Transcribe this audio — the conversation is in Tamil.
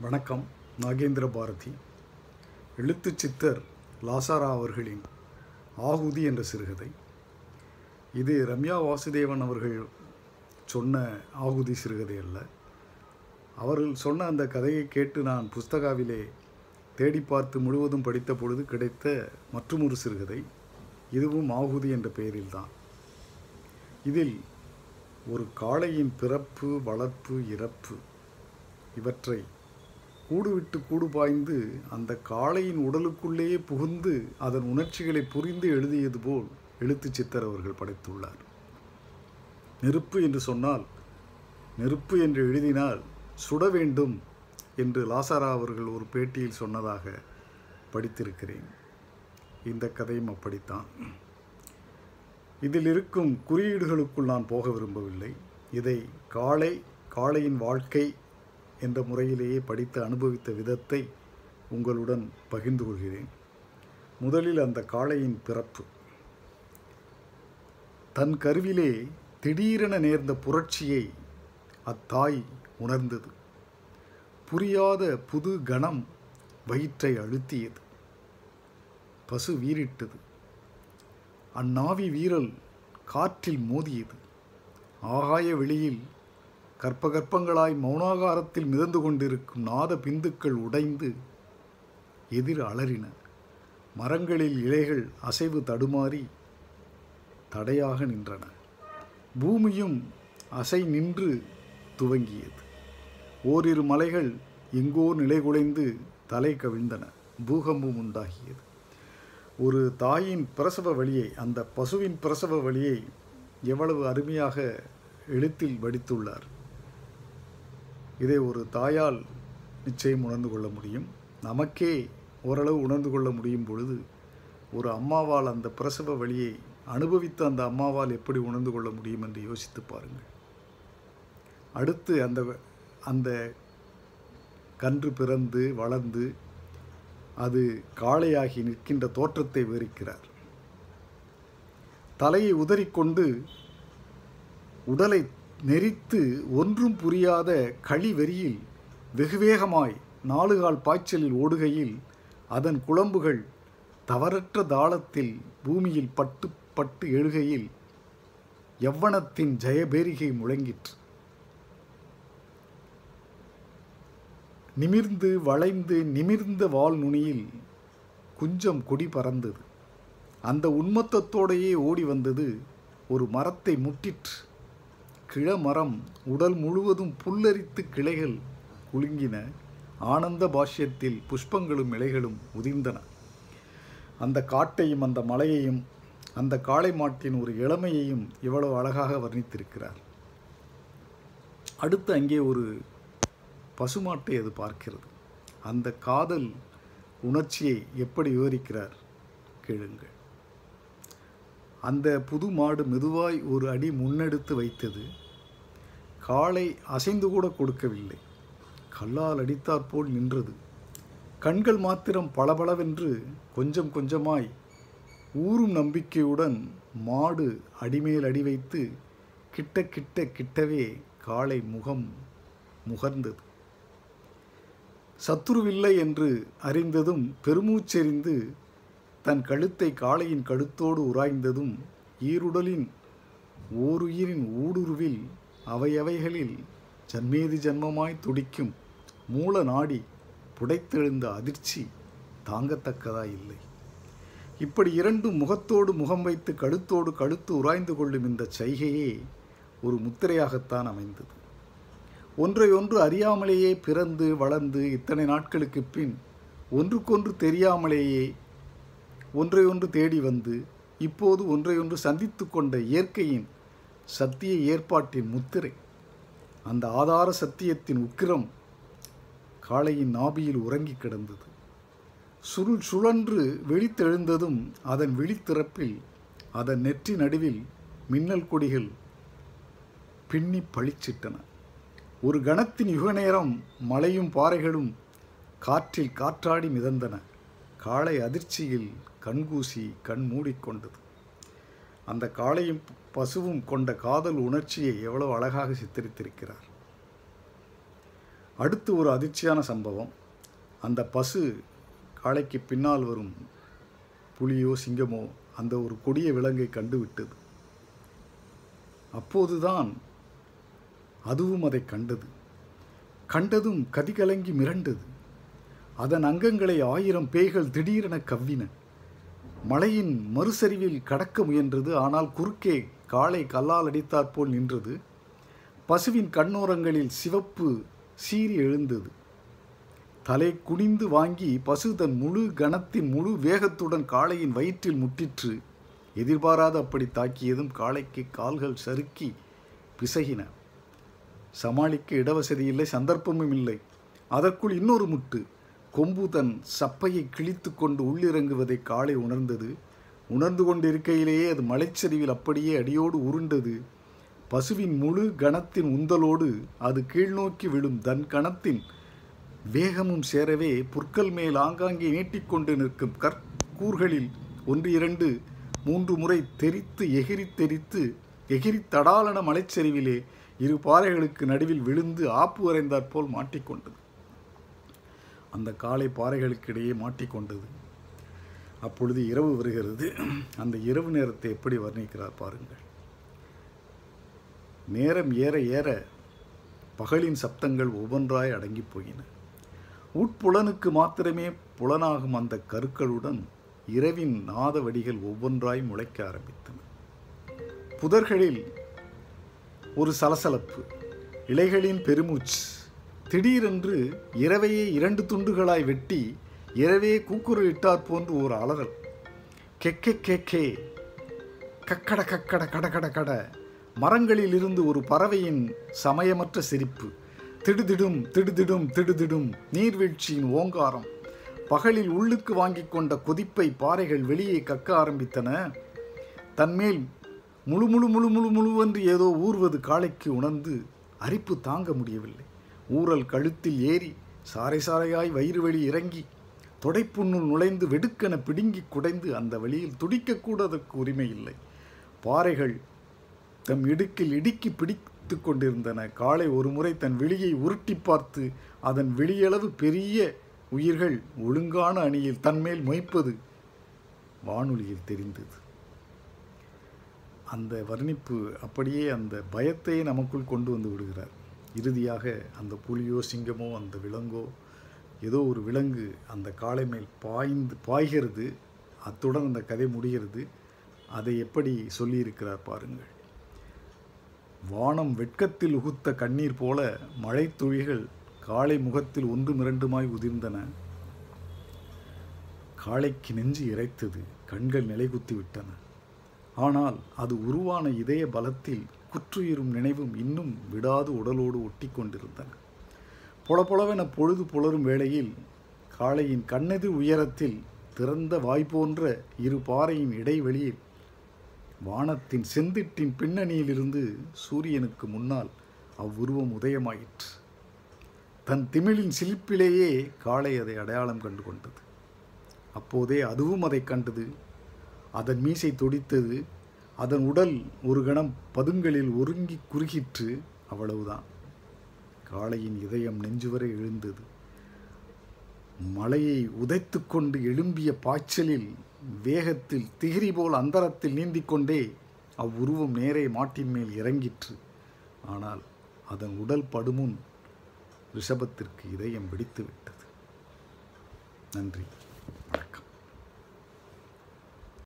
வணக்கம் நாகேந்திர பாரதி. எழுத்து சித்தர் லாசாரா அவர்களின் ஆகுதி என்ற சிறுகதை. இது ரம்யா வாசுதேவன் அவர்கள் சொன்ன ஆகுதி சிறுகதை அல்ல. அவர்கள் சொன்ன அந்த கதையை கேட்டு நான் புஸ்தகாவிலே தேடி பார்த்து முழுவதும் படித்த பொழுது கிடைத்த மற்றொரு சிறுகதை. இதுவும் ஆகுதி என்ற பெயரில்தான் இதில் ஒரு காளையின் பிறப்பு வளர்ப்பு இறப்பு இவற்றை கூடு விட்டு கூடு பாய்ந்து அந்த காளையின் உடலுக்குள்ளேயே புகுந்து அதன் உணர்ச்சிகளை புரிந்து எழுதியது போல் எழுத்து சித்தர் அவர்கள் படைத்துள்ளார். நெருப்பு என்று சொன்னால் நெருப்பு என்று எழுதினால் சுட வேண்டும் என்று லாசாரா அவர்கள் ஒரு பேட்டியில் சொன்னதாக படித்திருக்கிறேன். இந்த கதையும் அப்படித்தான். இதில் இருக்கும் குறியீடுகளுக்குள் நான் போக விரும்பவில்லை. இதை காளை காளையின் வாழ்க்கை என்ற முறையிலேயே படித்து அனுபவித்த விதத்தை உங்களுடன் பகிர்ந்து கொள்கிறேன். முதலில் அந்த காளையின் பிறப்பு. தன் கருவிலே திடீரென நேர்ந்த புரட்சியை அத்தாய் உணர்ந்தது. புரியாத புது கணம் வயிற்றை அழுத்தியது. பசு வீறிட்டது. அந்நாவி வீரல் காற்றில் மோதியது. ஆகாய வெளியில் கற்பகற்பங்களாய் மௌனாகாரத்தில் மிதந்து கொண்டிருக்கும் நாத பிந்துக்கள் உடைந்து எதிர் அலறின. மரங்களில் இலைகள் அசைவு தடுமாறி தடையாக நின்றன. பூமியும் அசை நின்று துவங்கியது. ஓரிரு மலைகள் எங்கோ நிலைகுலைந்து தலை கவிழ்ந்தன. பூகம்பம் உண்டாகியது. ஒரு தாயின் பிரசவ வழியை அந்த பசுவின் பிரசவ வழியை எவ்வளவு அருமையாக எழுத்தில் வடித்துள்ளார். இதை ஒரு தாயால் நிச்சயம் உணர்ந்து கொள்ள முடியும். நமக்கே ஓரளவு உணர்ந்து கொள்ள முடியும் பொழுது ஒரு அம்மாவால் அந்த பிரசவ வழியை அனுபவித்த அந்த அம்மாவால் எப்படி உணர்ந்து கொள்ள முடியும் என்று யோசித்து பாருங்கள். அடுத்து அந்த அந்த கன்று பிறந்து வளர்ந்து அது காளையாகி நிற்கின்ற தோற்றத்தை விவரிக்கிறார் தலையை உதறிக்கொண்டு உடலை நெறித்து ஒன்றும் புரியாத களிவெறியில் வெகுவேகமாய் நாலுகால் பாய்ச்சலில் ஓடுகையில் அதன் குழம்புகள் தவறற்ற தாளத்தில் பூமியில் பட்டு பட்டு எழுகையில் எவ்வனத்தின் ஜெயபேரிகை முழங்கிற்று. நிமிர்ந்து வளைந்து நிமிர்ந்த வால் நுனியில் குஞ்சம் கொடி பறந்தது. அந்த உன்மத்தத்தோடையே ஓடி வந்தது ஒரு மரத்தை முட்டிற்று. கிழமரம் உடல் முழுவதும் புல்லரித்து கிளைகள் குலுங்கின. ஆனந்த பாஷ்யத்தில் புஷ்பங்களும் இலைகளும் உதிர்ந்தன. அந்த காட்டையும் அந்த மலையையும் அந்த காளை மாட்டின் ஒரு இளமையையும் இவ்வளவு அழகாக வர்ணித்திருக்கிறார். அடுத்து அங்கே ஒரு பசுமாட்டை அது பார்க்கிறது. அந்த காதல் உணர்ச்சியை எப்படி விவரிக்கிறார்? கேளுங்கள். அந்த புது மாடு மெதுவாய் ஒரு அடி முன்னெடுத்து வைத்தது. காலை அசைந்து கூட கொடுக்கவில்லை. கல்லால் அடித்தாற்போல் நின்றது. கண்கள் மாத்திரம் பளபளவென்று கொஞ்சம் கொஞ்சமாய் ஊறும் நம்பிக்கையுடன் மாடு அடிமேல் அடி வைத்து கிட்ட கிட்ட கிட்டவே காளை முகம் முகர்ந்தது. சத்துருவில்லை என்று அறிந்ததும் பெருமூச்செறிந்து தன் கழுத்தை காளையின் கழுத்தோடு உராய்ந்ததும் ஈருடலின் ஓருயிரின் ஊடுருவில் அவையவைகளில் ஜன்மேதி ஜன்மமாய் துடிக்கும் மூல நாடி புடைத்தெழுந்த அதிர்ச்சி தாங்கத்தக்கதா இல்லை இப்படி இரண்டும் முகத்தோடு முகம் வைத்து கழுத்தோடு கழுத்து உராய்ந்து கொள்ளும் இந்த சைகையே ஒரு முத்திரையாகத்தான் அமைந்தது. ஒன்றை ஒன்று அறியாமலேயே பிறந்து வளர்ந்து இத்தனை நாட்களுக்கு பின் ஒன்றுக்கொன்று தெரியாமலேயே ஒன்றை ஒன்று தேடி வந்து இப்போது ஒன்றையொன்று சந்தித்து கொண்ட இயற்கையின் சத்திய ஏற்பாட்டின் முத்திரை. அந்த ஆதார சத்தியத்தின் உக்கிரம் காளையின் நாபியில் உறங்கி கிடந்தது. சுருள் சுழன்று வெளித்தெழுந்ததும் அதன் விழித்திறப்பில் அதன் நெற்றி நடுவில் மின்னல் கொடிகள் பின்னி பளிச்சிட்டன. ஒரு கணத்தின் யுக நேரம் மலையும் பாறைகளும் காற்றில் காற்றாடி மிதந்தன. காளை அதிர்ச்சியில் கண்கூசி கண் மூடிக்கொண்டது அந்த காளையும் பசுவும் கொண்ட காதல் உணர்ச்சியை எவ்வளவு அழகாக சித்தரித்திருக்கிறார். அடுத்து ஒரு அதிர்ச்சியான சம்பவம். அந்த பசு காளைக்கு பின்னால் வரும் புலியோ சிங்கமோ அந்த ஒரு கொடிய விலங்கை கண்டுவிட்டது. அப்போதுதான் அதுவும் அதை கண்டது. கண்டதும் கதிகலங்கி மிரண்டது. அதன் அங்கங்களை ஆயிரம் பேய்கள் திடீரென கவ்வின. மலையின் மறுசரிவில் கடக்க முயன்றது ஆனால் குறுக்கே காளை கல்லால் அடித்தாற்போல் நின்றது. பசுவின் கண்ணோரங்களில் சிவப்பு சீறி எழுந்தது. தலை குனிந்து வாங்கி பசு தன் முழு கணத்தின் முழு வேகத்துடன் காளையின் வயிற்றில் முட்டிற்று. எதிர்பாராத அப்படி தாக்கியதும் காளைக்கு கால்கள் சறுக்கி பிசகின. சமாளிக்க இடவசதி இல்லை சந்தர்ப்பமும் இல்லை. அதற்குள் இன்னொரு முட்டு. கொம்பு தன் சப்பையை கிழித்து கொண்டு உள்ளிறங்குவதை காளை உணர்ந்தது. உணர்ந்து கொண்டிருக்கையிலேயே அது மலைச்சரிவில் அப்படியே அடியோடு உருண்டது. பசுவின் முழு கணத்தின் உந்தலோடு அது கீழ்நோக்கி விழும் தன் கணத்தின் வேகமும் சேரவே புற்கள் மேல் ஆங்காங்கே நீட்டிக்கொண்டு நிற்கும் கற்கூர்களில் ஒன்று இரண்டு மூன்று முறை தெரித்து எகிரி தெரித்து எகிரி தடாலன மலைச்சரிவிலே இரு பாறைகளுக்கு நடுவில் விழுந்து ஆப்பு வரைந்தாற்போல் மாட்டிக்கொண்டது. அந்த காலை பாறைகளுக்கிடையே மாட்டிக்கொண்டது. அப்பொழுது இரவு வருகிறது. அந்த இரவு நேரத்தை எப்படி வர்ணிக்கிறார் பாருங்கள். நேரம் ஏற ஏற பகலின் சப்தங்கள் ஒவ்வொன்றாய் அடங்கி போயின. உட்புலனுக்கு மாத்திரமே புலனாகும் அந்த கருக்களுடன் இரவின் நாத வடிகள் ஒவ்வொன்றாய் முளைக்க ஆரம்பித்தன. புதர்களில் ஒரு சலசலப்பு இலைகளின் பெருமூச்சு திடீரென்று இரவையே இரண்டு துண்டுகளாய் வெட்டி இரவே கூக்குரலிட்டார் போன்று ஒரு அலறல். கெக்கே கேக்கே. கக்கட கக்கட கடகட கட மரங்களில் இருந்து ஒரு பறவையின் சமயமற்ற சிரிப்பு. திடுதிடும் திடுதிடும் திடுதிடும் நீர்வீழ்ச்சியின் ஓங்காரம். பகலில் உள்ளுக்கு வாங்கிக் கொண்ட கொதிப்பை பாறைகள் வெளியே கக்க ஆரம்பித்தன. தன்மேல் முழு முழு முழு முழு முழுவென்று ஏதோ ஊர்வது காளைக்கு உணர்ந்து அரிப்பு தாங்க முடியவில்லை. ஊரல் கழுத்தில் ஏறி சாறை சாறையாய் வயிறு வழி இறங்கி தொடைப்புண்ணுள் நுழைந்து வெடுக்கென பிடுங்கி குடைந்து அந்த வழியில் துடிக்கக்கூட அதற்கு உரிமை இல்லை. பாறைகள் தம் இடுக்கில் இடுக்கி பிடித்து கொண்டிருந்தன. காளை ஒருமுறை தன் விழியை உருட்டி பார்த்து அதன் விழியளவு பெரிய உயிர்கள் ஒழுங்கான அணியில் தன்மேல் மொய்ப்பது வானொலியில் தெரிந்தது. அந்த வர்ணிப்பு அப்படியே அந்த பயத்தையே நமக்குள் கொண்டு வந்து விடுகிறார். இறுதியாக அந்த புலியோ சிங்கமோ அந்த விலங்கோ ஏதோ ஒரு விலங்கு அந்த காளை மேல் பாய்ந்து பாய்கிறது. அத்துடன் அந்த கதை முடிகிறது. அதை எப்படி சொல்லியிருக்கிறார் பாருங்கள். வானம் வெட்கத்தில் உகுத்த கண்ணீர் போல மழை துளிகள் காளை முகத்தில் ஒன்று மிரண்டுமாய் உதிர்ந்தன. காளைக்கு நெஞ்சு இறைத்தது. கண்கள் நிலைகுத்தி விட்டன. ஆனால் அது உருவான இதய பலத்தில் குற்றுயிரும் நினைவும் இன்னும் விடாது உடலோடு ஒட்டி கொண்டிருந்தன பொலபொலவென பொழுது புலரும் வேளையில் காளையின் கண்ணெது உயரத்தில் திறந்த வாய் போன்ற இரு பாறையின் இடைவெளியில் வானத்தின் செந்திட்டின் பின்னணியிலிருந்து சூரியனுக்கு முன்னால் அவ்வுருவம் உதயமாயிற்று. தன் திமிழின் சிலிப்பிலேயே காளை அதை அடையாளம் கண்டு கொண்டது. அப்போதே அதுவும் அதை கண்டது. அதன் மீசை தொடித்தது. அதன் உடல் ஒரு கணம் பதுங்களில் ஒருங்கி குறுகிற்று அவ்வளவுதான். காளையின் இதயம் நெஞ்சுவரை எழுந்தது. மலையை உதைத்து கொண்டு எழும்பிய பாய்ச்சலில் வேகத்தில் திகிரி போல் அந்தரத்தில் நீந்திக்கொண்டே அவ்வுருவம் நேரே மாட்டின் மேல் இறங்கிற்று. ஆனால் அதன் உடல் படுமுன் ரிஷபத்திற்கு இதயம் வெடித்து விட்டது நன்றி.